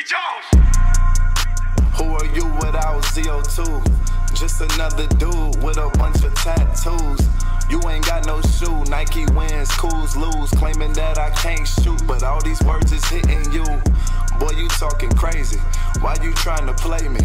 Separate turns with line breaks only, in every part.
Jones.
Who are you without ZO2? Just another dude with a bunch of tattoos. You ain't got no shoe, Nike wins, cools lose, claiming that I can't shoot, but all these words is hitting you. Boy, you talking crazy. Why you trying to play me?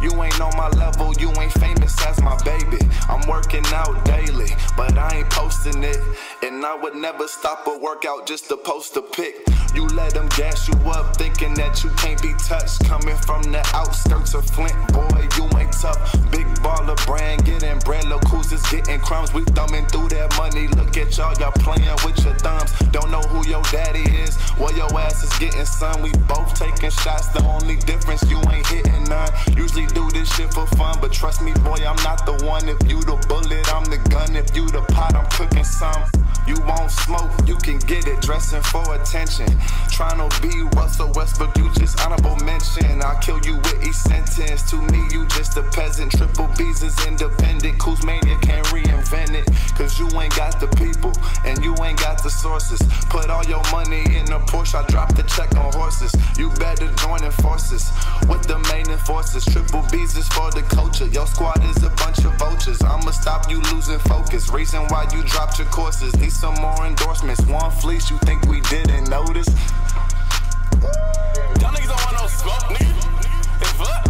You ain't on my level, you ain't famous as my baby. I'm working out daily, but I ain't posting it. And I would never stop a workout just to post a pic. You let them gas you up, thinking that you can't be touched. Coming from the outskirts of Flint, boy, you ain't tough. Big baller brand, getting bread, look who's is getting crumbs. We thumbing through that money. Look at y'all, y'all playing with your thumbs. Don't know who your daddy is. Well, your ass is getting some. We both taking shots. The only difference, you ain't hitting none. Usually do this shit for fun, but trust me, boy, I'm not the one. If you the bullet, I'm the gun. If you the pot, I'm cooking some. You won't smoke, you can get it. Dressing for attention. Trying to be Russell Westbrook, you just honorable mention. I'll kill you with each sentence. To me, you just a peasant. Triple Is independent. Kuzmania can't reinvent it. Cause you ain't got the people and you ain't got the sources. Put all your money in a Porsche, I drop the check on horses. You better join in forces with the main enforcers. Triple B's is for the culture. Your squad is a bunch of vultures. I'ma stop you losing focus. Reason why you dropped your courses. Need some more endorsements. One fleece, you think we didn't notice?
Y'all niggas don't want no smoke, nigga. It's what?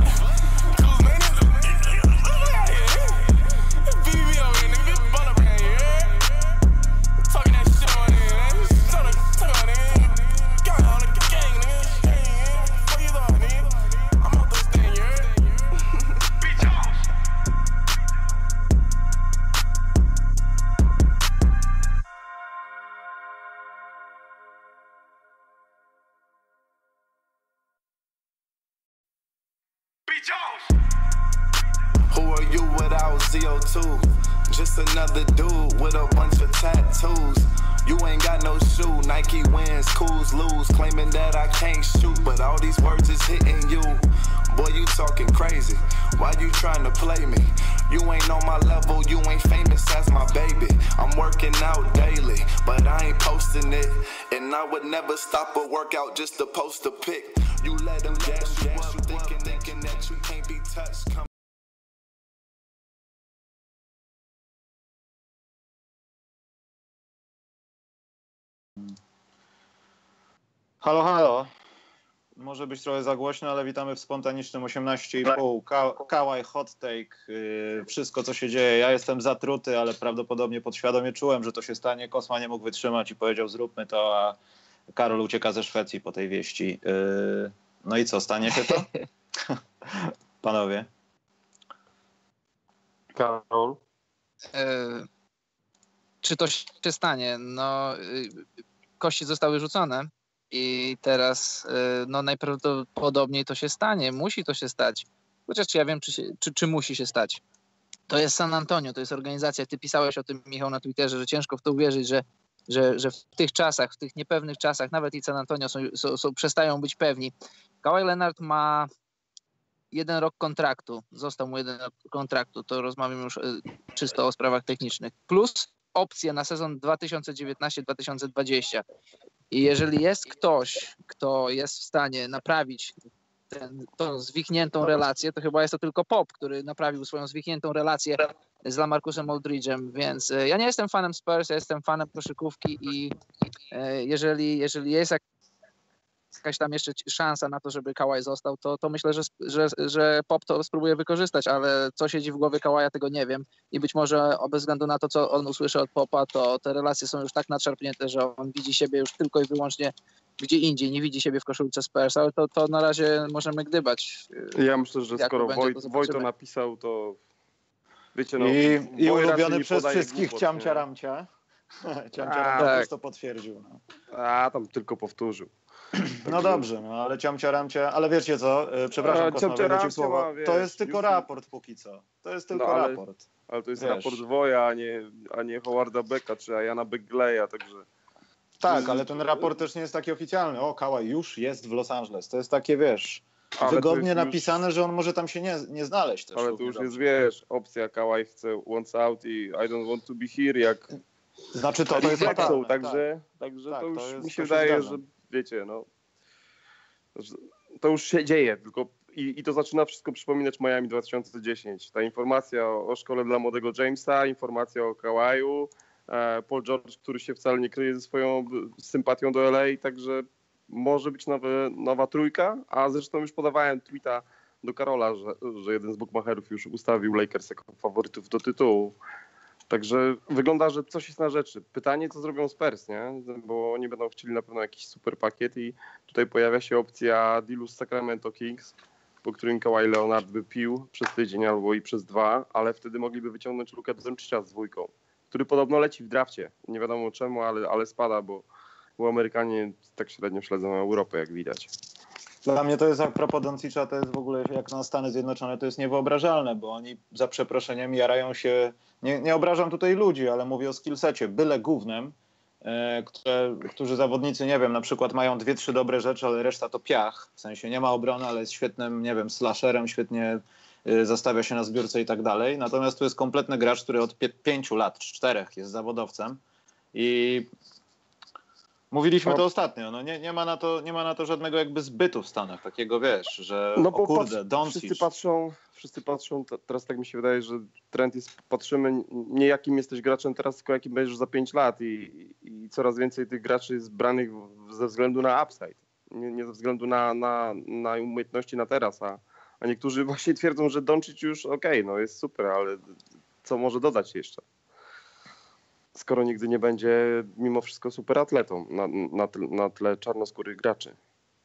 Who are you without ZO2? Just another dude with a bunch of tattoos. You ain't got no shoe, Nike wins, cools lose, claiming that I can't shoot, but all these words is hitting you. Boy, you talking crazy. Why you trying to play me? You ain't on my level, you ain't famous as my baby. I'm working out daily, but I ain't posting it. And I would never stop a workout just to post a pic. You let them gas you up,
Halo, halo. Może być trochę za głośno, ale witamy w spontanicznym 18,5. Ka Kałaj, hot take, yy, wszystko co się dzieje. Ja jestem zatruty, ale prawdopodobnie podświadomie czułem, że to się stanie. Kosma nie mógł wytrzymać i powiedział zróbmy to, a Karol ucieka ze Szwecji po tej wieści. Yy, no i co, stanie się to? Panowie.
Karol.
E, czy to się stanie? No, y, kości zostały rzucone i teraz y, no, najprawdopodobniej to się stanie. Musi to się stać. Chociaż czy ja wiem, czy, się, czy, czy musi się stać. To jest San Antonio, to jest organizacja. Ty pisałeś o tym, Michał, na Twitterze, że ciężko w to uwierzyć, że, że, że w tych czasach, w tych niepewnych czasach, nawet i San Antonio są, są, są, przestają być pewni. Kawhi Leonard ma jeden rok kontraktu. Został mu jeden rok kontraktu. To rozmawiam już y, czysto o sprawach technicznych. Plus opcje na sezon 2019-2020. I jeżeli jest ktoś, kto jest w stanie naprawić ten, tą zwichniętą relację, to chyba jest to tylko Pop, który naprawił swoją zwichniętą relację z Lamarcusem Aldridge'em, więc y, ja nie jestem fanem Spurs, ja jestem fanem koszykówki i y, jeżeli, jeżeli jest jak jakaś tam jeszcze szansa na to, żeby Kałaj został, to, to myślę, że, że, że Pop to spróbuje wykorzystać, ale co siedzi w głowie Kałaja, tego nie wiem. I być może bez względu na to, co on usłyszy od Popa, to te relacje są już tak nadszarpnięte, że on widzi siebie już tylko i wyłącznie gdzie indziej, nie widzi siebie w koszulce Spurs, ale to, to na razie możemy gdybać.
Ja myślę, że skoro Woj,
to
Wojto napisał, to wiecie, no...
I, i ulubiony przez wszystkich
głupot,
Ciamcia
nie?
Ramcia. Ciamcia
A,
Ramcia
tak.
to potwierdził. No.
A, tam tylko powtórzył.
No dobrze, no ale ciamcia ramcia, ale wiecie co, e, przepraszam ci
ramcia
słowo.
ma, wiesz,
to jest tylko raport póki co. To jest tylko
No, ale-
raport.
Ale to jest
Wiesz.
raport Woja, a nie, a nie Howarda Becka czy Jana Begleya, także...
Tak, ale ten raport też nie jest taki oficjalny. O, Kałaj już jest w Los Angeles. To jest takie, wiesz,
Ale to
wygodnie
jest już-
napisane, że on może tam się nie, nie znaleźć też.
Ale to już jest, wiesz, opcja Kawhi chce wants out i I don't want to be here, jak
Znaczy to, to jest
Jackson,
fatalne.
także, także
Tak,
to
to
już
jest-
mi się
to
wydaje, że wiecie, no... to już się dzieje, tylko i, i to zaczyna wszystko przypominać Miami 2010. Ta informacja o, o szkole dla młodego Jamesa, informacja o Kałaju, e, Paul George, który się wcale nie kryje ze swoją e, sympatią do LA, także może być nowy, nowa trójka, a zresztą już podawałem tweeta do Karola, że, że jeden z bookmacherów już ustawił Lakers jako faworytów do tytułu. Także wygląda, że coś jest na rzeczy. Pytanie, co zrobią Spurs, nie? Bo oni będą chcieli na pewno jakiś super pakiet i tutaj pojawia się opcja dealu z Sacramento Kings, po którym Kawhi Leonard by pił przez tydzień albo i przez dwa, ale wtedy mogliby wyciągnąć Lukę Doncicia z dwójką, który podobno leci w drafcie. Nie wiadomo czemu, ale, ale spada, bo, bo Amerykanie tak średnio śledzą Europę, jak widać.
Dla mnie to jest a propos Doncicza, to jest w ogóle jak na Stany Zjednoczone, to jest niewyobrażalne, bo oni za przeproszeniem jarają się, nie, nie obrażam tutaj ludzi, ale mówię o skillsecie, byle gównem, e, które, którzy zawodnicy, nie wiem, na przykład mają dwie, trzy dobre rzeczy, ale reszta to piach, w sensie nie ma obrony, ale jest świetnym, nie wiem, slasherem, świetnie y, zastawia się na zbiórce i tak dalej. Natomiast tu jest kompletny gracz, który od pie- pięciu lat, czterech jest zawodowcem i Mówiliśmy
No.
to ostatnio, no nie, nie, ma na to, nie ma na to żadnego jakby zbytu w Stanach, takiego wiesz, że
No bo
kurde,
patrz, wszyscy patrzą, wszyscy patrzą, teraz tak mi się wydaje, że trend jest, patrzymy nie jakim jesteś graczem teraz, tylko jakim będziesz za 5 lat i, i coraz więcej tych graczy jest branych ze względu na upside, nie, nie ze względu na, na, na umiejętności na teraz, a, a niektórzy właśnie twierdzą, że Doncic już okej, no jest super, ale co może dodać jeszcze? Skoro nigdy nie będzie mimo wszystko super atletą na, na, tle, na tle czarnoskórych graczy.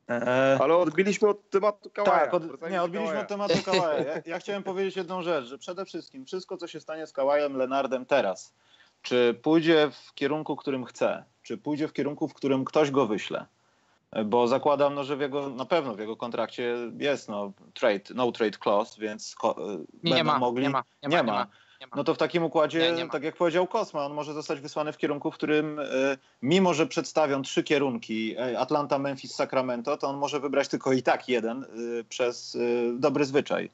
E,
Ale odbiliśmy od tematu Kałaja.
tak, od, nie, odbiliśmy
Kałaja.
od tematu Kałaja. Ja, ja chciałem powiedzieć jedną rzecz, że przede wszystkim wszystko, co się stanie z Kałajem Lenardem teraz, czy pójdzie w kierunku, którym chce, czy pójdzie w kierunku, w którym ktoś go wyśle, bo zakładam, no, że w jego, na pewno w jego kontrakcie jest no, trade, no trade clause, więc ko,
Nie,
będą
ma,
mogli...
nie ma, nie ma, nie ma. Nie ma.
No to w takim układzie,
Nie, nie
tak jak powiedział Kosma, on może zostać wysłany w kierunku, w którym e, mimo, że przedstawią trzy kierunki, e, Atlanta, Memphis, Sacramento, to on może wybrać tylko i tak jeden e, przez dobry zwyczaj.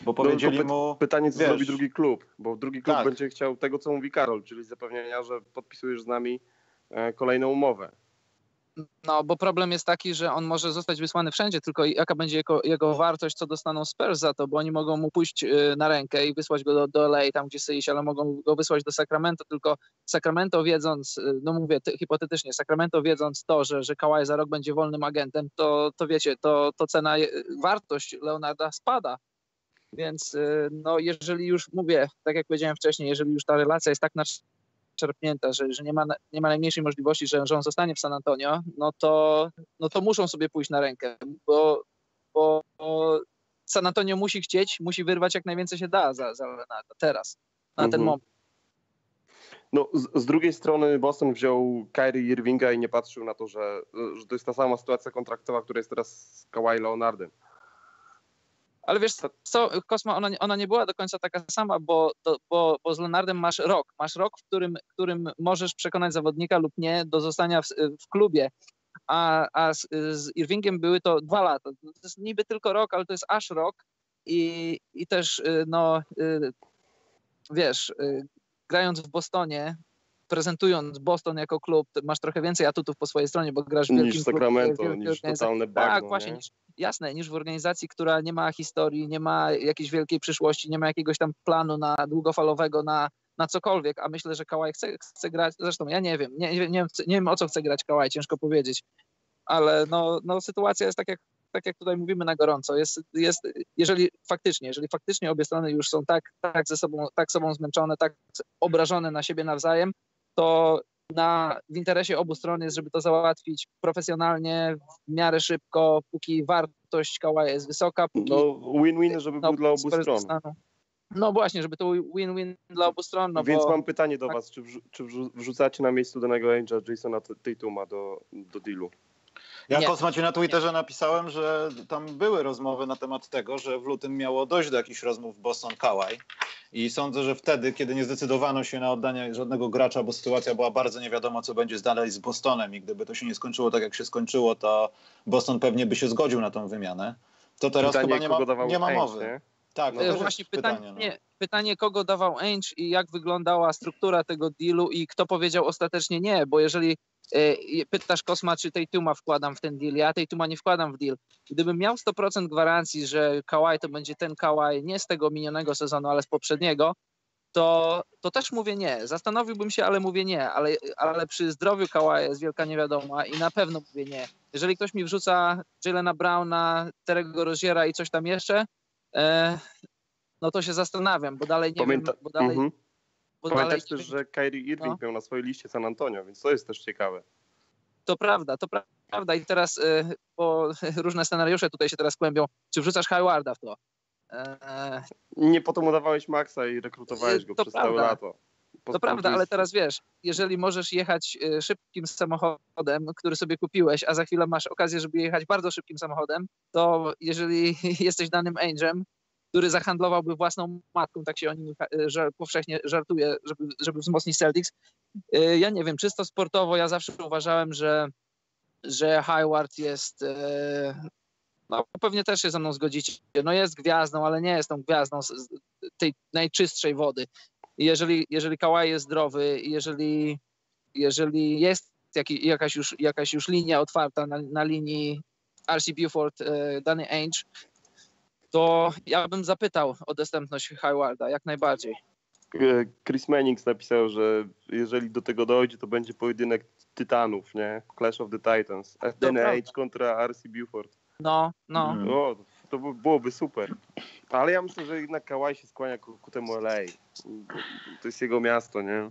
Bo powiedzieli
No, tylko
mu...
Pytanie, co
wiesz-
zrobi drugi klub, bo drugi klub
Tak.
będzie chciał tego, co mówi Karol, czyli zapewnienia, że podpisujesz z nami kolejną umowę.
No, bo problem jest taki, że on może zostać wysłany wszędzie, tylko jaka będzie jego, jego wartość, co dostaną Spurs za to, bo oni mogą mu pójść y, na rękę i wysłać go do, do LA, tam gdzie chce ale mogą go wysłać do Sacramento, tylko Sacramento wiedząc, y, no mówię ty, hipotetycznie, Sacramento wiedząc to, że, że Kawhi za rok będzie wolnym agentem, to, to wiecie, to, to cena, je- wartość Leonarda spada. Więc y, no, jeżeli już mówię, tak jak powiedziałem wcześniej, jeżeli już ta relacja jest tak naczerpnięta, że, że nie, ma, nie ma najmniejszej możliwości, że, że on zostanie w San Antonio, no to, no to muszą sobie pójść na rękę, bo, bo, San Antonio musi chcieć, musi wyrwać jak najwięcej się da za, za Leonarda teraz, na ten
Mhm.
moment.
No, z, z drugiej strony Boston wziął Kyrie Irvinga i nie patrzył na to, że, że to jest ta sama sytuacja kontraktowa, która jest teraz z Kawhi Leonardem.
Ale wiesz co, Kosma, ona, ona nie była do końca taka sama, bo, bo, bo z Leonardem masz rok. Masz rok, w którym, którym możesz przekonać zawodnika lub nie do zostania w, w klubie. A, a z, z Irvingiem były to dwa lata. To jest niby tylko rok, ale to jest aż rok. I, i też, y, no, y, wiesz, y, grając w Bostonie, prezentując Boston jako klub, masz trochę więcej atutów po swojej stronie, bo grasz w wielkim
Niż Sacramento,
wielkiej
niż totalne bagno.
Tak, właśnie,
nie?
niż, jasne, niż w organizacji, która nie ma historii, nie ma jakiejś wielkiej przyszłości, nie ma jakiegoś tam planu na długofalowego, na, na cokolwiek, a myślę, że Kałaj chce, chce grać, zresztą ja nie wiem, nie, nie, nie, wiem, nie wiem o co chce grać Kałaj, ciężko powiedzieć, ale no, no sytuacja jest tak jak, tak jak tutaj mówimy na gorąco, jest, jest, jeżeli faktycznie, jeżeli faktycznie obie strony już są tak, tak ze sobą, tak sobą zmęczone, tak obrażone na siebie nawzajem, to na, w interesie obu stron jest, żeby to załatwić profesjonalnie, w miarę szybko, póki wartość Kałaja jest wysoka, póki
No win-win, żeby
no,
był dla obu stron.
No właśnie, żeby to win-win dla obu stron, no
Więc
bo
mam pytanie do
tak.
was, czy, wrzu- czy wrzu- wrzucacie na miejscu danego Angela Jasona Tatuma do, do dealu?
Ja
Nie.
Kosma ci na Twitterze napisałem, że tam były rozmowy na temat tego, że w lutym miało dojść do jakichś rozmów Boston-Kawaj i sądzę, że wtedy, kiedy nie zdecydowano się na oddanie żadnego gracza, bo sytuacja była bardzo nie wiadomo, co będzie dalej z Bostonem i gdyby to się nie skończyło tak, jak się skończyło, to Boston pewnie by się zgodził na tą wymianę. To teraz
Pytanie,
chyba nie
kogo
ma,
dawał
nie ma
Ainge,
mowy.
nie?
Tak, to też jest
Właśnie pytanie,
pytanie. no.
pytanie, kogo dawał Ainge i jak wyglądała struktura tego dealu i kto powiedział ostatecznie nie, bo jeżeli Pytasz Kosma, czy tej Tuma wkładam w ten deal. Ja tej Tuma nie wkładam w deal. Gdybym miał 100% gwarancji, że Kawhi to będzie ten Kawhi nie z tego minionego sezonu, ale z poprzedniego, to, to też mówię nie. Zastanowiłbym się, ale mówię nie. Ale, ale przy zdrowiu Kawhi jest wielka niewiadoma i na pewno mówię nie. Jeżeli ktoś mi wrzuca Jalena Browna, Terego Roziera i coś tam jeszcze, e, no to się zastanawiam, bo dalej nie
Pamięta-
wiem, bo dalej,
Mhm.
Bo
Pamiętasz też, że Kyrie Irving
No.
miał na swojej liście San Antonio, więc to jest też ciekawe.
To prawda, to pra- prawda. I teraz, e, bo różne scenariusze tutaj się teraz kłębią. Czy wrzucasz Haywarda w to? E,
Nie po to mu dawałeś maksa i rekrutowałeś go
To
przez całe
prawda.
lato. Po-
to prawda,
to
ale
jest-
teraz wiesz, jeżeli możesz jechać e, szybkim samochodem, który sobie kupiłeś, a za chwilę masz okazję, żeby jechać bardzo szybkim samochodem, to jeżeli jesteś danym Angelem, który zahandlowałby własną matką, tak się o nim e, powszechnie żartuje, żeby, żeby wzmocnić Celtics. E, Ja nie wiem, czysto sportowo ja zawsze uważałem, że, że Hayward jest e, no pewnie też się ze mną zgodzicie. No jest gwiazdą, ale nie jest tą gwiazdą z, tej najczystszej wody. Jeżeli, jeżeli Kawhi jest zdrowy, jeżeli, jeżeli jest jaki, jakaś, już, jakaś już linia otwarta na, na linii RC Buford, Danny Ainge, to ja bym zapytał o dostępność Haywarda, jak najbardziej.
E, Chris Mannings napisał, że jeżeli do tego dojdzie, to będzie pojedynek tytanów, nie? Clash of the Titans. Ainge kontra RC Buford.
No, no.
Mm.
O, to by, byłoby super. Ale ja myślę, że jednak Kawhi się skłania ku, ku temu LA. To jest jego miasto, nie?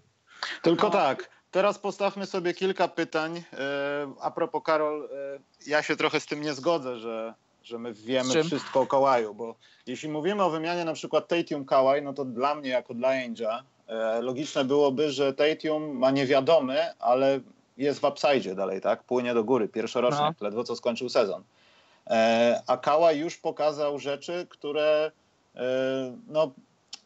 Tylko
No.
tak, teraz postawmy sobie kilka pytań. E, a propos Karol, e, ja się trochę z tym nie zgodzę, że, że my wiemy wszystko o Kałaju, bo jeśli mówimy o wymianie na przykład Tatum Kałaj, no to dla mnie jako dla Ainge'a e, logiczne byłoby, że Tatum ma niewiadomy, ale jest w upside dalej, tak? Płynie do góry, pierwszorocznik, ledwo co skończył sezon. E, a Kałaj już pokazał rzeczy, które e, no,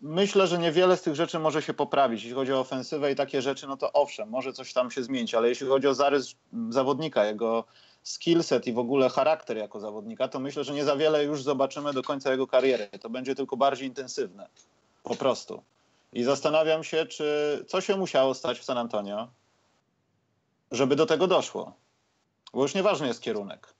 myślę, że niewiele z tych rzeczy może się poprawić. Jeśli chodzi o ofensywę i takie rzeczy, no to owszem, może coś tam się zmienić, ale jeśli chodzi o zarys zawodnika, jego skillset i w ogóle charakter jako zawodnika, to myślę, że nie za wiele już zobaczymy do końca jego kariery. To będzie tylko bardziej intensywne. Po prostu. I zastanawiam się, czy co się musiało stać w San Antonio, żeby do tego doszło. Bo już nieważny jest kierunek.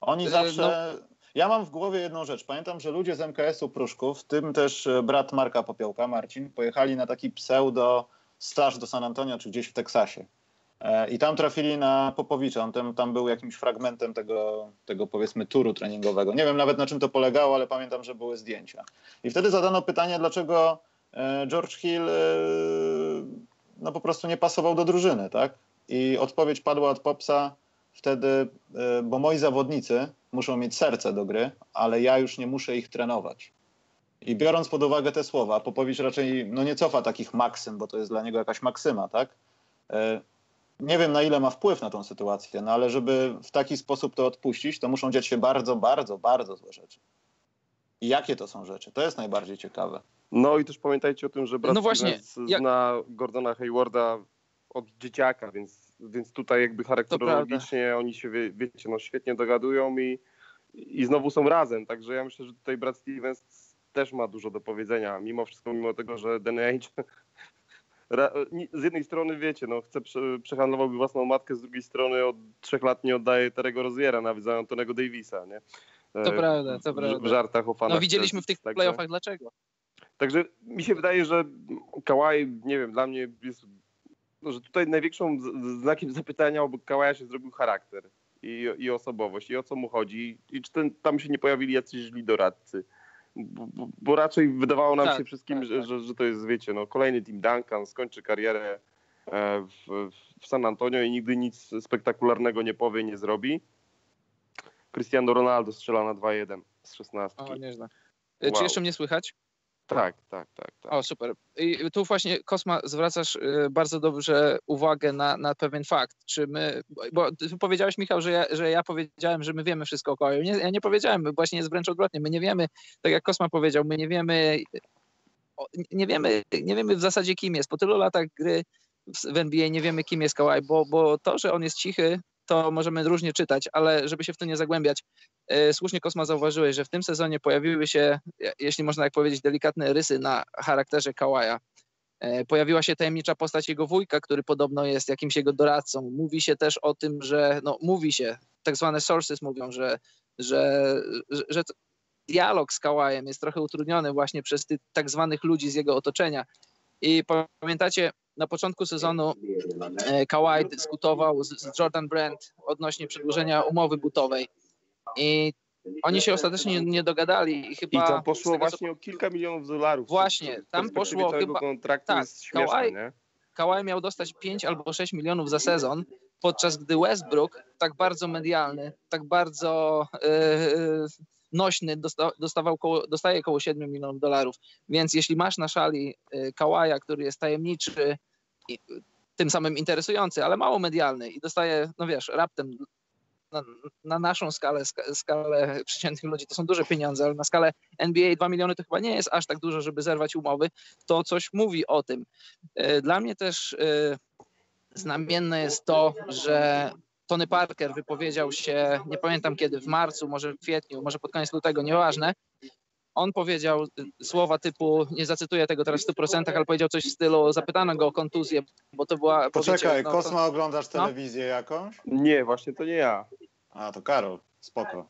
Oni
E,
zawsze. Ja mam w głowie jedną rzecz. Pamiętam, że ludzie z MKS-u Pruszków, w tym też e, brat Marka Popiołka, Marcin, pojechali na taki pseudo staż do San Antonio, czy gdzieś w Teksasie. E, I tam trafili na Popowicza. On tam, tam był jakimś fragmentem tego, tego, powiedzmy, turu treningowego. Nie wiem nawet na czym to polegało, ale pamiętam, że były zdjęcia. I wtedy zadano pytanie, dlaczego e, George Hill e, no, po prostu nie pasował do drużyny, tak? I odpowiedź padła od Popsa wtedy, bo moi zawodnicy muszą mieć serce do gry, ale ja już nie muszę ich trenować. I biorąc pod uwagę te słowa, Popowicz raczej no nie cofa takich maksym, bo to jest dla niego jakaś maksyma, tak? Nie wiem, na ile ma wpływ na tą sytuację, no ale żeby w taki sposób to odpuścić, to muszą dziać się bardzo, bardzo, bardzo złe rzeczy. I jakie to są rzeczy? To jest najbardziej ciekawe.
No i też pamiętajcie o tym, że Brad
No właśnie,
Stevens
jak-
zna Gordona Haywarda od dzieciaka, więc, więc tutaj jakby charakterologicznie oni się, wie, wiecie, no świetnie dogadują i, i znowu są razem, także ja myślę, że tutaj Brad Stevens też ma dużo do powiedzenia, mimo wszystko, mimo tego, że ni- z jednej strony wiecie, no chce prze, przehandlowałby własną matkę, z drugiej strony od trzech lat nie oddaje Terego Roziera, nawet za Antonego Davisa, nie?
To
E,
prawda, to prawda.
W żartach o fanach.
No widzieliśmy w tych
Także-
playoffach dlaczego.
Także mi się wydaje, że Kałaj, nie wiem, dla mnie jest, no, że tutaj największą znakiem zapytania obok Kałaja się zrobił charakter i, i osobowość i o co mu chodzi i czy ten, tam się nie pojawili jacyś źli doradcy. Bo, bo, raczej wydawało nam
Tak,
się wszystkim,
tak,
że,
tak.
Że, że to jest, wiecie, no, kolejny Tim Duncan, skończy karierę e, w, w San Antonio i nigdy nic spektakularnego nie powie, nie zrobi. Cristiano Ronaldo strzela na 2-1 z 16.
O, nieźle. E, Czy
Wow.
jeszcze mnie słychać?
Tak, tak, tak. tak.
O, super. I tu właśnie, Kosma, zwracasz y, bardzo dobrze uwagę na, na pewien fakt. Czy my, bo powiedziałeś, Michał, że ja, że ja powiedziałem, że my wiemy wszystko o Kałaju. Nie, ja nie powiedziałem, właśnie jest wręcz odwrotnie. My nie wiemy, tak jak Kosma powiedział, my nie wiemy, nie wiemy, nie wiemy w zasadzie kim jest. Po tylu latach gry w, NBA nie wiemy kim jest Kałaj, bo, bo to, że on jest cichy, to możemy różnie czytać, ale żeby się w to nie zagłębiać, e, słusznie Kosma zauważyłeś, że w tym sezonie pojawiły się, je- jeśli można tak powiedzieć, delikatne rysy na charakterze Kałaja. E, Pojawiła się tajemnicza postać jego wujka, który podobno jest jakimś jego doradcą. Mówi się też o tym, że, no mówi się, tak zwane sources mówią, że, że, że, że dialog z Kałajem jest trochę utrudniony właśnie przez tych tak zwanych ludzi z jego otoczenia. I pamiętacie, na początku sezonu e, Kawhi dyskutował z, Jordan Brand odnośnie przedłużenia umowy butowej. I oni się ostatecznie nie, dogadali i
I
chyba...
tam
z
poszło
tego,
właśnie o kilka milionów dolarów.
Właśnie, tam poszło chyba-
kontraktu
tak,
jest śmieszne,
Kawhi-
nie?
Kawhi miał dostać 5 albo 6 milionów za sezon, podczas gdy Westbrook, tak bardzo medialny, tak bardzo e, nośny, dosta, dostawał koło, dostaje około 7 milionów dolarów. Więc jeśli masz na szali e, Kałaja, który jest tajemniczy, i, tym samym interesujący, ale mało medialny i dostaje, no wiesz, raptem na, na naszą skalę, ska- skalę przeciętnych ludzi to są duże pieniądze, ale na skalę NBA 2 miliony to chyba nie jest aż tak dużo, żeby zerwać umowy, to coś mówi o tym. E, Dla mnie też e, znamienne jest to, że Tony Parker wypowiedział się, nie pamiętam kiedy, w marcu, może w kwietniu, może pod koniec lutego, nieważne. On powiedział y, słowa typu, nie zacytuję tego teraz w 100%, ale powiedział coś w stylu, zapytano go o kontuzję, bo to była...
Poczekaj,
wiecie, no, to-
Kosma, oglądasz
No.
telewizję jakąś?
Nie, właśnie to nie ja.
A, to Karol, spoko.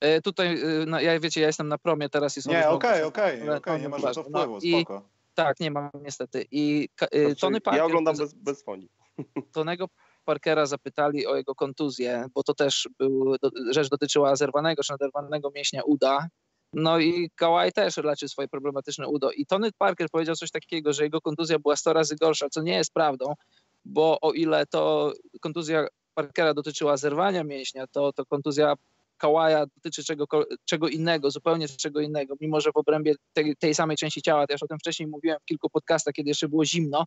E, Tutaj, y, no, ja wiecie, ja jestem na promie teraz i są
Nie, okej, okej, okej,
to
nie masz
nieważne.
na to wpływu,
No i-
spoko.
Tak, nie mam niestety. I y, Tony Parker...
ja oglądam bez, bez fonii.
Tonego Parkera zapytali o jego kontuzję, bo to też był, do, rzecz dotyczyła zerwanego czy naderwanego mięśnia uda. No i Kawhi też leczy swoje problematyczne udo. I Tony Parker powiedział coś takiego, że jego kontuzja była 100 razy gorsza, co nie jest prawdą, bo o ile to kontuzja Parkera dotyczyła zerwania mięśnia, to, to kontuzja Kałaja dotyczy czego, czego innego, zupełnie czego innego, mimo że w obrębie tej, tej samej części ciała, to ja już o tym wcześniej mówiłem w kilku podcastach, kiedy jeszcze było zimno,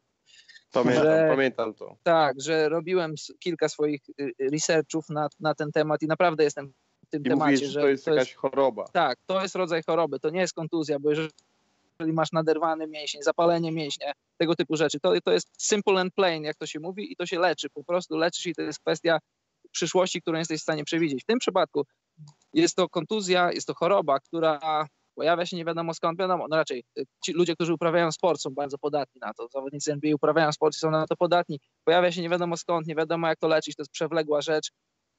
Pamiętam,
Że-
pamiętam to.
tak, że robiłem kilka swoich y, researchów na, na ten temat i naprawdę jestem w tym
I
temacie,
mówisz, że to jest jakaś choroba.
tak, to jest rodzaj choroby, to nie jest kontuzja, bo jeżeli masz naderwany mięsień, zapalenie mięśnia, tego typu rzeczy, to, to jest simple and plain, jak to się mówi i to się leczy, po prostu leczysz i to jest kwestia przyszłości, którą jesteś w stanie przewidzieć. W tym przypadku jest to kontuzja, jest to choroba, która pojawia się nie wiadomo skąd, wiadomo, no raczej y, ci ludzie, którzy uprawiają sport są bardzo podatni na to, zawodnicy NBA uprawiają sport i są na to podatni, pojawia się nie wiadomo skąd, nie wiadomo jak to leczyć, to jest przewlekła rzecz,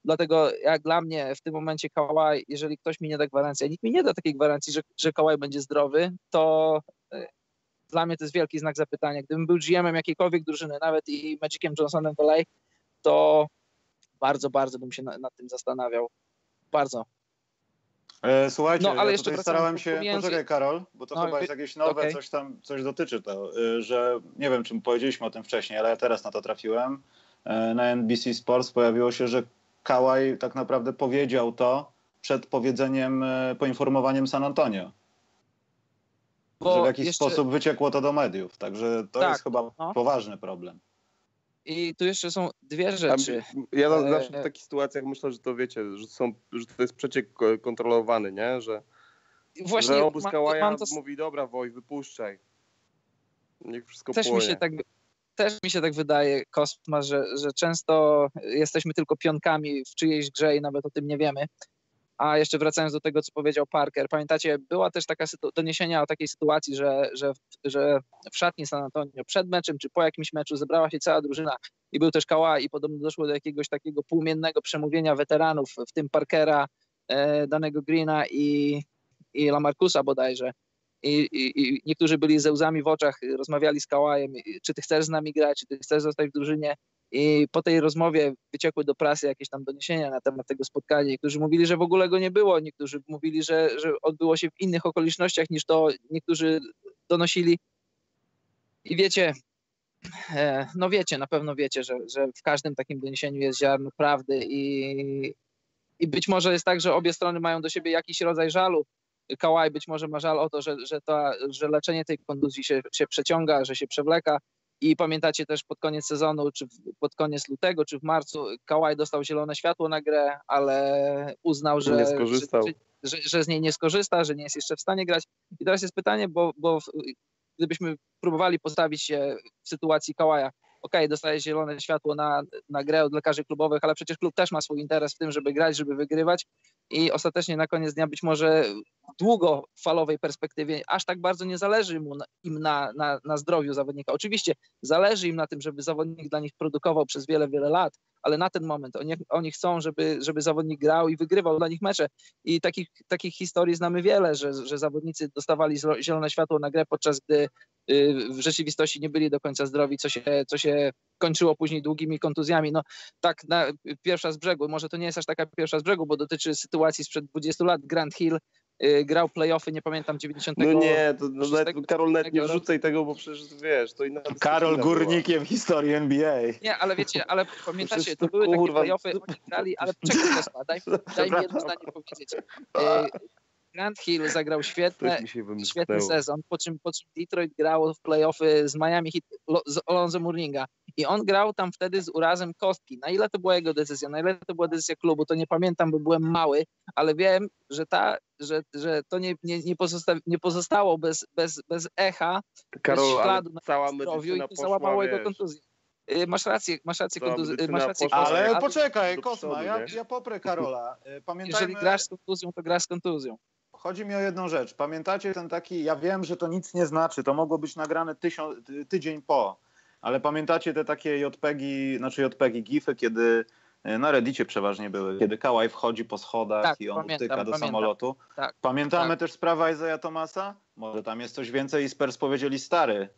dlatego jak dla mnie w tym momencie Kawhi, jeżeli ktoś mi nie da gwarancji, a nikt mi nie da takiej gwarancji, że, że Kawhi będzie zdrowy, to y, dla mnie to jest wielki znak zapytania. Gdybym był GM-em jakiejkolwiek drużyny, nawet i Magiciem Johnsonem w LA, to bardzo, bardzo bym się na- nad tym zastanawiał. Bardzo.
E, Słuchajcie,
No, ale
ja
jeszcze
starałem się,
pomijając-
poczekaj Karol, bo to
No,
chyba jest jakieś nowe,
okej.
coś tam, coś dotyczy to, y, że nie wiem, czy powiedzieliśmy o tym wcześniej, ale ja teraz na to trafiłem. E, Na NBC Sports pojawiło się, że Kałaj tak naprawdę powiedział to przed powiedzeniem, e, poinformowaniem San Antonio,
Bo
że w jakiś
jeszcze-
sposób wyciekło to do mediów, także to
Tak,
jest chyba
no.
poważny problem.
I tu jeszcze są dwie rzeczy.
ja
E,
zawsze w takich sytuacjach myślę, że to wiecie, że, są, że to jest przeciek ko- kontrolowany, nie? Że,
Właśnie
że obóz Kałaja
to,
mówi, dobra Woj, wypuszczaj. Niech wszystko
też mi się tak też mi się tak wydaje, Kosma, że, że często jesteśmy tylko pionkami w czyjejś grze i nawet o tym nie wiemy. A jeszcze wracając do tego, co powiedział Parker, pamiętacie, była też taka doniesienia o takiej sytuacji, że, że, że w szatni San Antonio przed meczem czy po jakimś meczu zebrała się cała drużyna i był też Kała i podobno doszło do jakiegoś takiego półmiennego przemówienia weteranów, w tym Parkera, e, danego Greena i, i Lamarcusa bodajże. I, i, I niektórzy byli ze łzami w oczach, rozmawiali z Kałajem, czy ty chcesz z nami grać, czy ty chcesz zostać w drużynie. I po tej rozmowie wyciekły do prasy jakieś tam doniesienia na temat tego spotkania. Niektórzy mówili, że w ogóle go nie było, niektórzy mówili, że, że odbyło się w innych okolicznościach niż to niektórzy donosili. I wiecie, e, no wiecie, na pewno wiecie, że, że w każdym takim doniesieniu jest ziarno prawdy i, i być może jest tak, że obie strony mają do siebie jakiś rodzaj żalu. Kałaj być może ma żal o to, że, że, ta, że leczenie tej kontuzji się, się przeciąga, że się przewleka. I pamiętacie też pod koniec sezonu, czy pod koniec lutego, czy w marcu, Kałaj dostał zielone światło na grę, ale uznał, że,
Nie skorzystał.
Że, że, że z niej nie skorzysta, że nie jest jeszcze w stanie grać. I teraz jest pytanie, bo, bo gdybyśmy próbowali postawić się w sytuacji Kałaja, okej, dostaje zielone światło na, na grę od lekarzy klubowych, ale przecież klub też ma swój interes w tym, żeby grać, żeby wygrywać. I ostatecznie na koniec dnia być może w długofalowej perspektywie aż tak bardzo nie zależy mu im na, na, na zdrowiu zawodnika. Oczywiście zależy im na tym, żeby zawodnik dla nich produkował przez wiele, wiele lat, ale na ten moment oni, oni chcą, żeby, żeby zawodnik grał i wygrywał dla nich mecze. I takich, takich historii znamy wiele, że, że zawodnicy dostawali zielone światło na grę, podczas gdy w rzeczywistości nie byli do końca zdrowi, co się, co się kończyło później długimi kontuzjami. No tak, na, pierwsza z brzegu, może to nie jest aż taka pierwsza z brzegu, bo dotyczy sytuacji sprzed 20 lat. Grant Hill y, grał playoffy, nie pamiętam, 90.
No nie, to no, nawet, Karol, nawet nie wrzucaj tego, bo przecież wiesz, to inna
Karol
dyskusja była.
górnikiem historii NBA.
Nie, ale wiecie, ale pamiętacie,
Przecież
to
to,
były takie
kurwa,
playoffy,
to-
oni grali, ale czekaj daj, daj mi jedno zdanie powiedzieć. Y, Grant Hill zagrał świetne, świetny sezon, po czym, po czym Detroit grało w playoffy z Miami Heat, z Alonzo Mourninga i on grał tam wtedy z urazem kostki. Na ile to była jego decyzja, na ile to była decyzja klubu, to nie pamiętam, bo byłem mały, ale wiem, że, ta, że, że to nie, nie, nie, pozosta- nie pozostało bez, bez, bez echa,
Karol, ale
śladu na
cała
zdrowiu i to jego kontuzję. Y, Masz rację, masz rację, kontuzję,
medycyna
masz rację,
poszła,
Ale poczekaj, Kosma, ja, ja poprę Karola. Y, Pamiętajmy,
jeżeli grasz z kontuzją, to grasz z kontuzją.
Chodzi mi o jedną rzecz. Pamiętacie ten taki, ja wiem, że to nic nie znaczy, to mogło być nagrane tysiąc, tydzień po, ale pamiętacie te takie JPEGi, znaczy JPEGi, gify, kiedy e, na Reddicie przeważnie były, kiedy Kałaj wchodzi po schodach
Tak,
i on
pamiętam,
utyka do
pamiętam.
samolotu.
Tak,
Pamiętamy
tak.
też sprawę Isaiah Thomasa? Może tam jest coś więcej i Spurs powiedzieli, stary,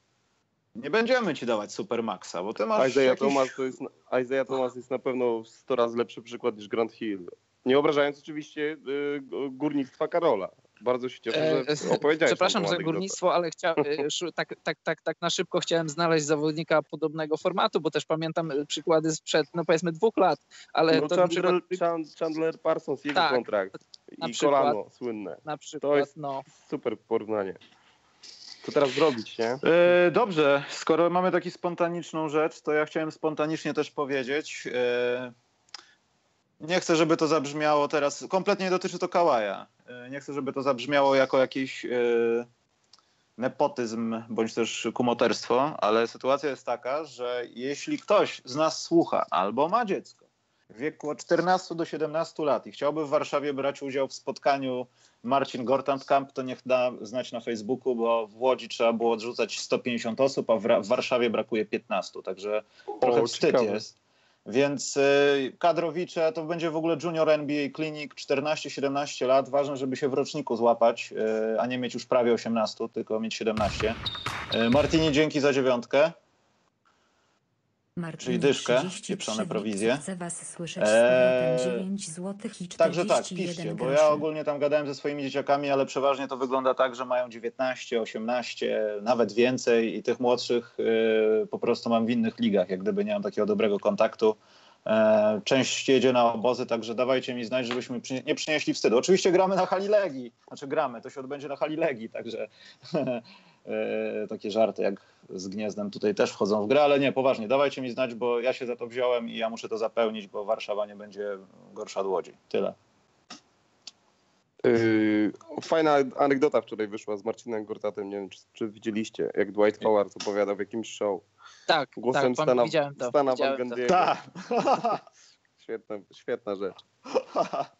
nie będziemy ci dawać Supermaxa, bo ty masz
Isaiah,
jakiś...
Thomas to jest, Isaiah Thomas jest na pewno 100 razy lepszy przykład niż Grant Hill. Nie obrażając oczywiście y, górnictwa Karola. Bardzo się cieszę,
E,
że opowiedziałeś
Przepraszam za górnictwo, ale chcia, e, tak, tak, tak, tak na szybko chciałem znaleźć zawodnika podobnego formatu, bo też pamiętam e, przykłady sprzed, no powiedzmy dwóch lat, ale
No
to
Chandler,
przykład,
Chan- Chandler Parsons, jego
Tak,
kontrakt
na
i
przykład.
kolano słynne.
na przykład,
jest-
no,
Super porównanie. Co teraz zrobić, nie?
E, Dobrze, skoro mamy taką spontaniczną rzecz, to ja chciałem spontanicznie też powiedzieć. e, Nie chcę, żeby to zabrzmiało teraz. Kompletnie nie dotyczy to Kałaja. E, Nie chcę, żeby to zabrzmiało jako jakiś e, nepotyzm bądź też kumoterstwo, ale sytuacja jest taka, że jeśli ktoś z nas słucha albo ma dziecko w wieku od 14 do 17 lat i chciałby w Warszawie brać udział w spotkaniu Marcin Gortand-Kamp, to niech da znać na Facebooku, bo w Łodzi trzeba było odrzucać 150 osób, a w, Warszawie brakuje 15, także trochę
O,
wstyd
ciekawe.
jest. Więc y, kadrowicze to będzie w ogóle junior NBA Clinic 14-17 lat. Ważne, żeby się w roczniku złapać, y, a nie mieć już prawie 18, tylko mieć 17. Y, Martini, dzięki za dziewiątkę.
Marcin,
Czyli dyszkę,
33
pieprzone prowizje.
Chcę was słyszeć
Eee,
powrotem 9 zł i 41
Także tak, piszcie, bo ja ogólnie tam gadałem ze swoimi dzieciakami, ale przeważnie to wygląda tak, że mają 19, 18, nawet więcej i tych młodszych y, po prostu mam w innych ligach, jak gdyby nie mam takiego dobrego kontaktu. E, część jedzie na obozy, także dawajcie mi znać, żebyśmy przy, nie przynieśli wstydu. Oczywiście gramy na hali Legii, znaczy gramy, to się odbędzie na hali Legii, także takie żarty jak z Gniezdem tutaj też wchodzą w grę, ale nie, poważnie, dawajcie mi znać, bo ja się za to wziąłem i ja muszę to zapełnić, bo Warszawa nie będzie gorsza od Łodzi. Tyle.
Yy, fajna anegdota wczoraj wyszła z Marcinem Gortatem, nie wiem czy, czy widzieliście, jak Dwight Howard opowiadał w jakimś show.
tak,
Głosem
tak,
Stana,
widziałem to,
Stana
widziałem
Van.
Tak.
Świetna, świetna rzecz.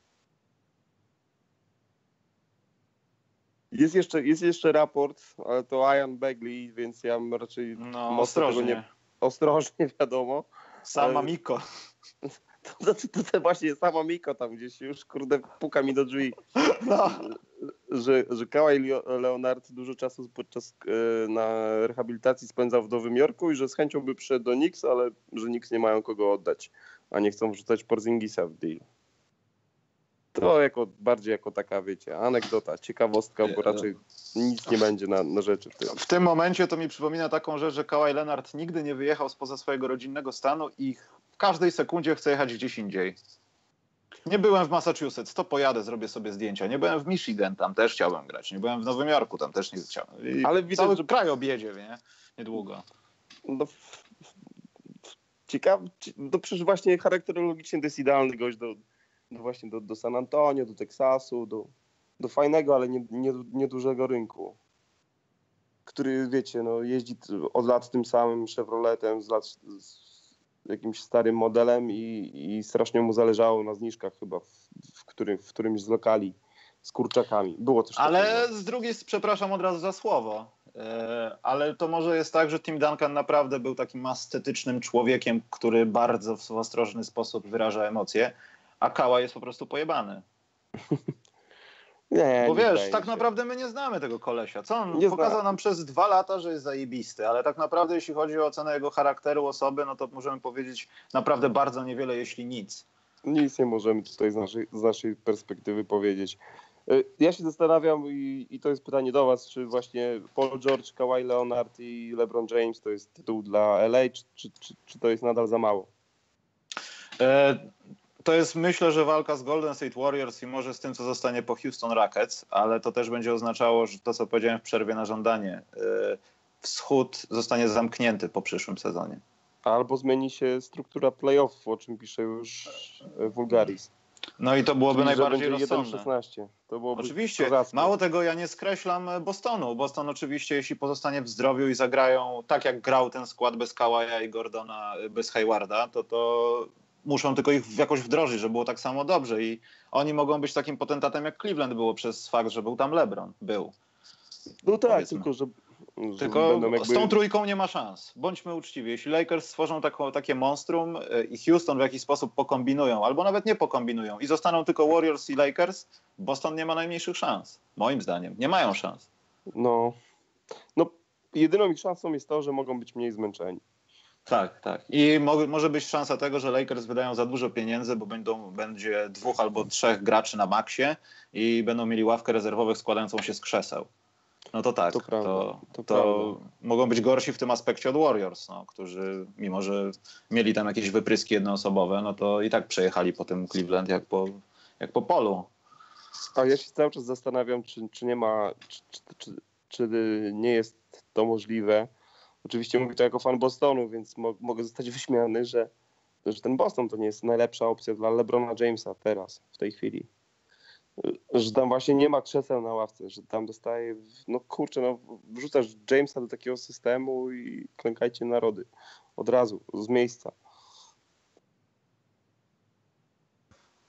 Jest jeszcze, jest jeszcze raport, ale to Ian Begley, więc ja bym raczej
No, ostrożnie.
nie, ostrożnie wiadomo.
Sama
ale-
Miko.
To, to, to, to właśnie sama Miko tam gdzieś już, kurde, puka mi do drzwi.
No.
Że, że Kawhi Leo- Leonard dużo czasu podczas e, na rehabilitacji spędzał w Nowym Jorku i że z chęcią by przyszedł do Knicks, ale że Knicks nie mają kogo oddać, a nie chcą wrzucać Porzingisa w deal. To jako, bardziej jako taka, wiecie, anegdota, ciekawostka, bo raczej nic nie będzie na, na rzeczy w tym.
W tym momencie to mi przypomina taką rzecz, że Kawhi Leonard nigdy nie wyjechał spoza swojego rodzinnego stanu i w każdej sekundzie chce jechać gdzieś indziej. Nie byłem w Massachusetts, to pojadę, zrobię sobie zdjęcia. Nie byłem w Michigan, tam też chciałem grać. Nie byłem w Nowym Jorku, tam też nie chciałem. I
Ale widać,
cały
że-
kraj objedzie, nie? Niedługo.
No, f- f- ciekawe, ci- no przecież właśnie charakterologicznie to jest idealny gość do, do właśnie do, do San Antonio, do Teksasu, do, do fajnego, ale nie, nie, niedużego rynku, który wiecie, no jeździ od lat tym samym Chevroletem z lat z, jakimś starym modelem i, i strasznie mu zależało na zniżkach chyba, w, w, którym, w którymś z lokali z kurczakami. Było też
Ale
takiego.
z drugiej, przepraszam od razu za słowo, e, ale to może jest tak, że Tim Duncan naprawdę był takim estetycznym człowiekiem, który bardzo w ostrożny sposób wyraża emocje, a Kała jest po prostu pojebany.
Nie,
Bo
nie
wiesz,
wydaje
tak
się.
naprawdę my nie znamy tego kolesia. Co on
Nie
pokazał
znam.
nam przez dwa lata, że jest zajebisty, ale tak naprawdę jeśli chodzi o ocenę jego charakteru osoby, no to możemy powiedzieć naprawdę bardzo niewiele, jeśli nic.
Nic nie możemy tutaj z naszej, z naszej perspektywy powiedzieć. Y, Ja się zastanawiam i, i to jest pytanie do Was, czy właśnie Paul George, Kawhi Leonard i LeBron James to jest tytuł dla LA, czy, czy, czy, czy to jest nadal za mało?
E, To jest myślę, że walka z Golden State Warriors i może z tym, co zostanie po Houston Rockets, ale to też będzie oznaczało, że to, co powiedziałem w przerwie na żądanie, e, wschód zostanie zamknięty po przyszłym sezonie.
Albo zmieni się struktura playoffów, o czym pisze już e, Vulgaris.
No i to byłoby
Czyli,
najbardziej rozsądne.
1-16. To byłoby
Oczywiście.
kozackie.
Mało tego, ja nie skreślam Bostonu. Boston oczywiście, jeśli pozostanie w zdrowiu i zagrają tak, jak grał ten skład bez Kawaja i Gordona, bez Haywarda, to to muszą tylko ich jakoś wdrożyć, żeby było tak samo dobrze. I oni mogą być takim potentatem, jak Cleveland było przez fakt, że był tam LeBron. Był.
No tak,
powiedzmy.
tylko że, że
Tylko
jakby...
z tą trójką nie ma szans. Bądźmy uczciwi. Jeśli Lakers stworzą taką, takie monstrum y, i Houston w jakiś sposób pokombinują, albo nawet nie pokombinują i zostaną tylko Warriors i Lakers, Boston nie ma najmniejszych szans. Moim zdaniem. Nie mają szans.
No, no, jedyną ich szansą jest to, że mogą być mniej zmęczeni.
Tak, tak. I mo może być szansa tego, że Lakers wydają za dużo pieniędzy, bo będą, będzie dwóch albo trzech graczy na maksie i będą mieli ławkę rezerwowych składającą się z krzeseł. No to tak,
To prawda,
to,
to
to mogą być gorsi w tym aspekcie od Warriors, no, którzy mimo, że mieli tam jakieś wypryski jednoosobowe, no to i tak przejechali po tym Cleveland jak po, jak po polu.
A ja się cały czas zastanawiam, czy, czy nie ma, czy, czy, czy nie jest to możliwe. Oczywiście mówię to jako fan Bostonu, więc mo mogę zostać wyśmiany, że, że ten Boston to nie jest najlepsza opcja dla LeBrona Jamesa teraz, w tej chwili. Że tam właśnie nie ma krzeseł na ławce, że tam dostaje, no kurczę, no wrzucasz Jamesa do takiego systemu i klękajcie narody. Od razu, z miejsca.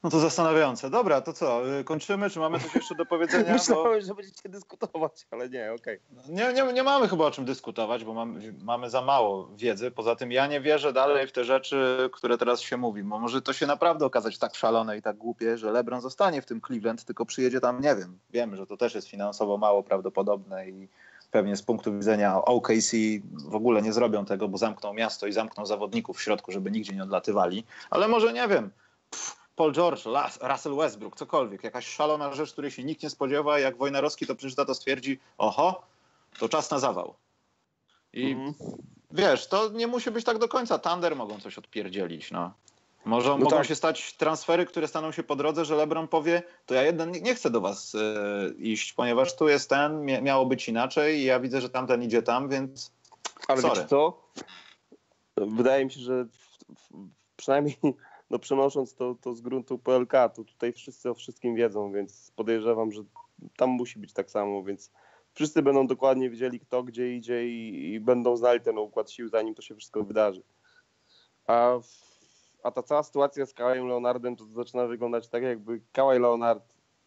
No to zastanawiające. Dobra, to co, y, kończymy? Czy mamy coś jeszcze do powiedzenia? Bo...
Myślałem, że będziecie dyskutować, ale nie, okej.
Nie, nie, nie mamy chyba o czym dyskutować, bo mamy, mamy za mało wiedzy. Poza tym ja nie wierzę dalej w te rzeczy, które teraz się mówi. Bo może to się naprawdę okazać tak szalone i tak głupie, że LeBron zostanie w tym Cleveland, tylko przyjedzie tam, nie wiem. Wiem, że to też jest finansowo mało prawdopodobne i pewnie z punktu widzenia OKC w ogóle nie zrobią tego, bo zamkną miasto i zamkną zawodników w środku, żeby nigdzie nie odlatywali. Ale może nie wiem. Pff, Paul George, Las, Russell Westbrook, cokolwiek. Jakaś szalona rzecz, której się nikt nie spodziewa. Jak Wojnarowski to przeczyta, to stwierdzi, oho, to czas na zawał. I
Mhm.
wiesz, to nie musi być tak do końca. Thunder mogą coś odpierdzielić, no. Może
No
mogą
tak.
się stać transfery, które staną się po drodze, że LeBron powie, to ja jeden nie, chcę do was e, iść, ponieważ tu jest ten, mia- miało być inaczej i ja widzę, że tamten idzie tam, więc
Ale
Sorry.
wiecie co? Wydaje mi się, że w, w, przynajmniej no przenosząc to, to z gruntu PLK, to tutaj wszyscy o wszystkim wiedzą, więc podejrzewam, że tam musi być tak samo, więc wszyscy będą dokładnie wiedzieli kto gdzie idzie i, i będą znali ten układ sił, zanim to się wszystko wydarzy. A, a ta cała sytuacja z Kawajem Leonardem to zaczyna wyglądać tak, jakby Kawhi Leonard,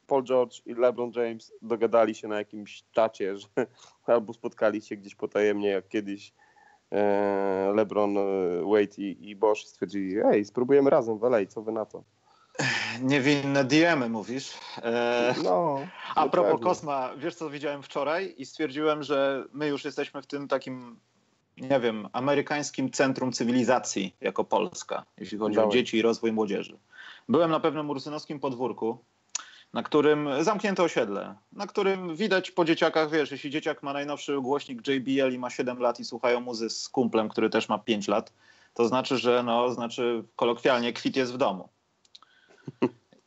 Paul George i LeBron James dogadali się na jakimś czacie, że albo spotkali się gdzieś potajemnie, jak kiedyś LeBron, e, Wade i, i Bosch stwierdzili, ej, spróbujemy razem w LA, co wy na to?
niewinne DM-y mówisz. E,
No,
A propos
pewnie.
Kosma, wiesz co widziałem wczoraj i stwierdziłem, że my już jesteśmy w tym takim, nie wiem, amerykańskim centrum cywilizacji jako Polska, jeśli chodzi o
Dawaj.
dzieci i rozwój młodzieży. Byłem na pewnym ursynowskim podwórku, na którym zamknięte osiedle, na którym widać po dzieciakach, wiesz, jeśli dzieciak ma najnowszy głośnik JBL i ma 7 lat i słuchają muzy z kumplem, który też ma 5 lat, to znaczy, że no, znaczy kolokwialnie kwit jest w domu.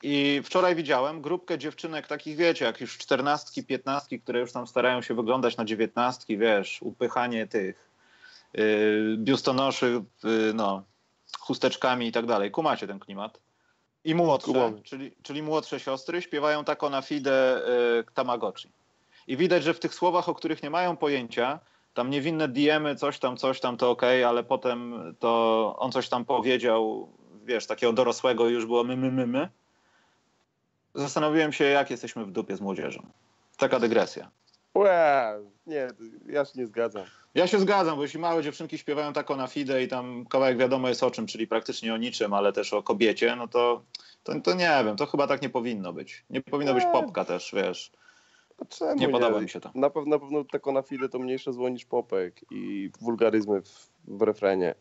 I wczoraj widziałem grupkę dziewczynek takich, wiecie, jak już czternastki, piętnastki, które już tam starają się wyglądać na dziewiętnastki, wiesz, upychanie tych yy, biustonoszy, yy, no, chusteczkami i tak dalej. Kumacie ten klimat. I młodsze, czyli, czyli młodsze siostry śpiewają taką na fide yy, Tamagotchi. I widać, że w tych słowach, o których nie mają pojęcia, tam niewinne DM-y, coś tam, coś tam, to okej, ale potem to on coś tam powiedział, wiesz, takiego dorosłego już było my, my, my, my. Zastanowiłem się, jak jesteśmy w dupie z młodzieżą. Taka dygresja.
Łe, nie, ja się nie zgadzam.
Ja się zgadzam, bo jeśli małe dziewczynki śpiewają tako na fide i tam kawałek wiadomo jest o czym, czyli praktycznie o niczym, ale też o kobiecie, no to, to, to nie wiem, to chyba tak nie powinno być. Nie powinno być
Nie.
popka też, wiesz.
Czemu
Nie podoba mi się to.
Na pewno, na pewno tako na fide to mniejsze zło niż popek i wulgaryzmy w, w refrenie.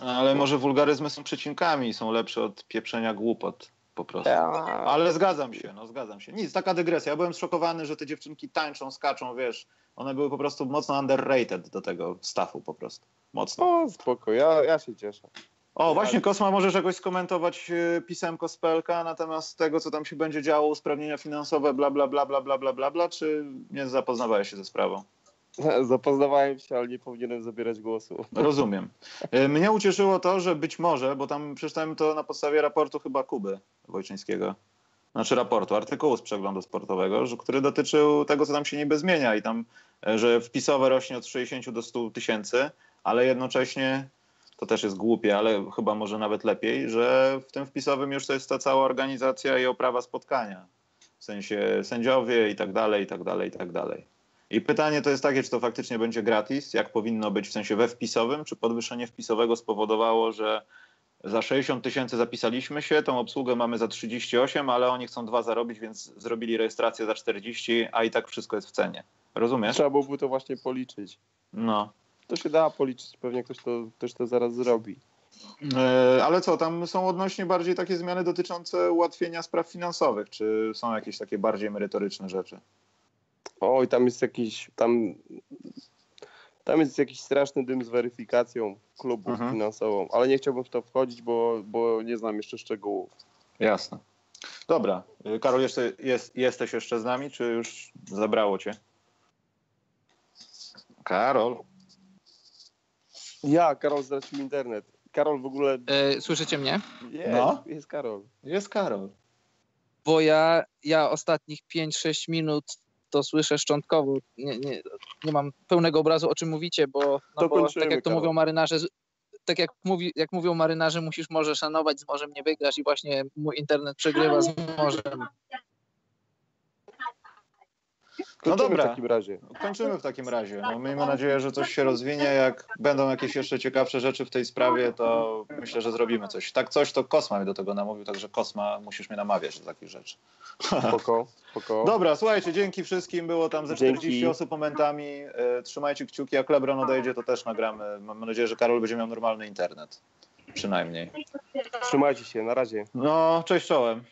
Ale może wulgaryzmy są przecinkami i są lepsze od pieprzenia głupot po prostu.
Ja,
Ale zgadzam się, no zgadzam się. Nic, taka dygresja. Ja byłem zszokowany, że te dziewczynki tańczą, skaczą, wiesz. One były po prostu mocno underrated do tego staffu po prostu. Mocno.
o, spoko, ja, ja się cieszę.
O, właśnie Kosma, możesz jakoś skomentować e, pisemko Spelka na temat tego, co tam się będzie działo, usprawnienia finansowe, bla, bla, bla, bla, bla, bla, bla, bla, czy nie zapoznawałeś się ze sprawą?
Zapoznawałem się, ale nie powinienem zabierać głosu.
Rozumiem. E, Mnie ucieszyło to, że być może, bo tam przeczytałem to na podstawie raportu chyba Kuby Wojczyńskiego, znaczy raportu, artykułu z przeglądu sportowego, który dotyczył tego, co tam się niby zmienia i tam, e, że wpisowe rośnie od 60 do 100 tysięcy, ale jednocześnie, to też jest głupie, ale chyba może nawet lepiej, że w tym wpisowym już to jest ta cała organizacja i oprawa spotkania. W sensie sędziowie i tak dalej, i tak dalej, i tak dalej. I pytanie to jest takie, czy to faktycznie będzie gratis, jak powinno być w sensie we wpisowym, czy podwyższenie wpisowego spowodowało, że za 60 tysięcy zapisaliśmy się, tą obsługę mamy za 38, ale oni chcą dwa zarobić, więc zrobili rejestrację za 40, a i tak wszystko jest w cenie. Rozumiesz?
Trzeba byłoby to właśnie policzyć.
No.
To się da policzyć, pewnie ktoś to, ktoś to zaraz zrobi.
E, ale co, tam są odnośnie bardziej takie zmiany dotyczące ułatwienia spraw finansowych, czy są jakieś takie bardziej merytoryczne rzeczy?
Oj, tam jest jakiś, tam, tam jest jakiś straszny dym z weryfikacją klubów
Mhm.
finansową, ale nie chciałbym w to wchodzić, bo, bo nie znam jeszcze szczegółów.
Jasne. Dobra. Karol, jeszcze jest, jesteś jeszcze z nami, czy już zabrało cię? Karol.
Ja, Karol stracił internet. Karol w ogóle
E, słyszycie mnie?
jest,
No.
jest Karol.
Jest Karol.
Bo ja, ja ostatnich 5-6 minut to słyszę szczątkowo. Nie, nie, nie mam pełnego obrazu, o czym mówicie, bo, no
To
bo tak jak to
Karol.
mówią marynarze, tak jak, mówi, jak mówią marynarze, musisz morze szanować, z morzem nie wygrasz i właśnie mój internet przegrywa z morzem.
No dobra.
w takim razie.
Kończymy w takim razie. No, miejmy nadzieję, że coś się rozwinie. Jak będą jakieś jeszcze ciekawsze rzeczy w tej sprawie, to myślę, że zrobimy coś. Tak coś, to Kosma mnie do tego namówił, także Kosma musisz mnie namawiać do takich rzeczy.
Spoko, spoko.
Dobra, słuchajcie, dzięki wszystkim. Było tam ze
Dzięki.
40 osób momentami. E, Trzymajcie kciuki, jak Lebron odejdzie, to też nagramy. Mam nadzieję, że Karol będzie miał normalny internet. Przynajmniej.
Trzymajcie się, na razie.
No, cześć czołem.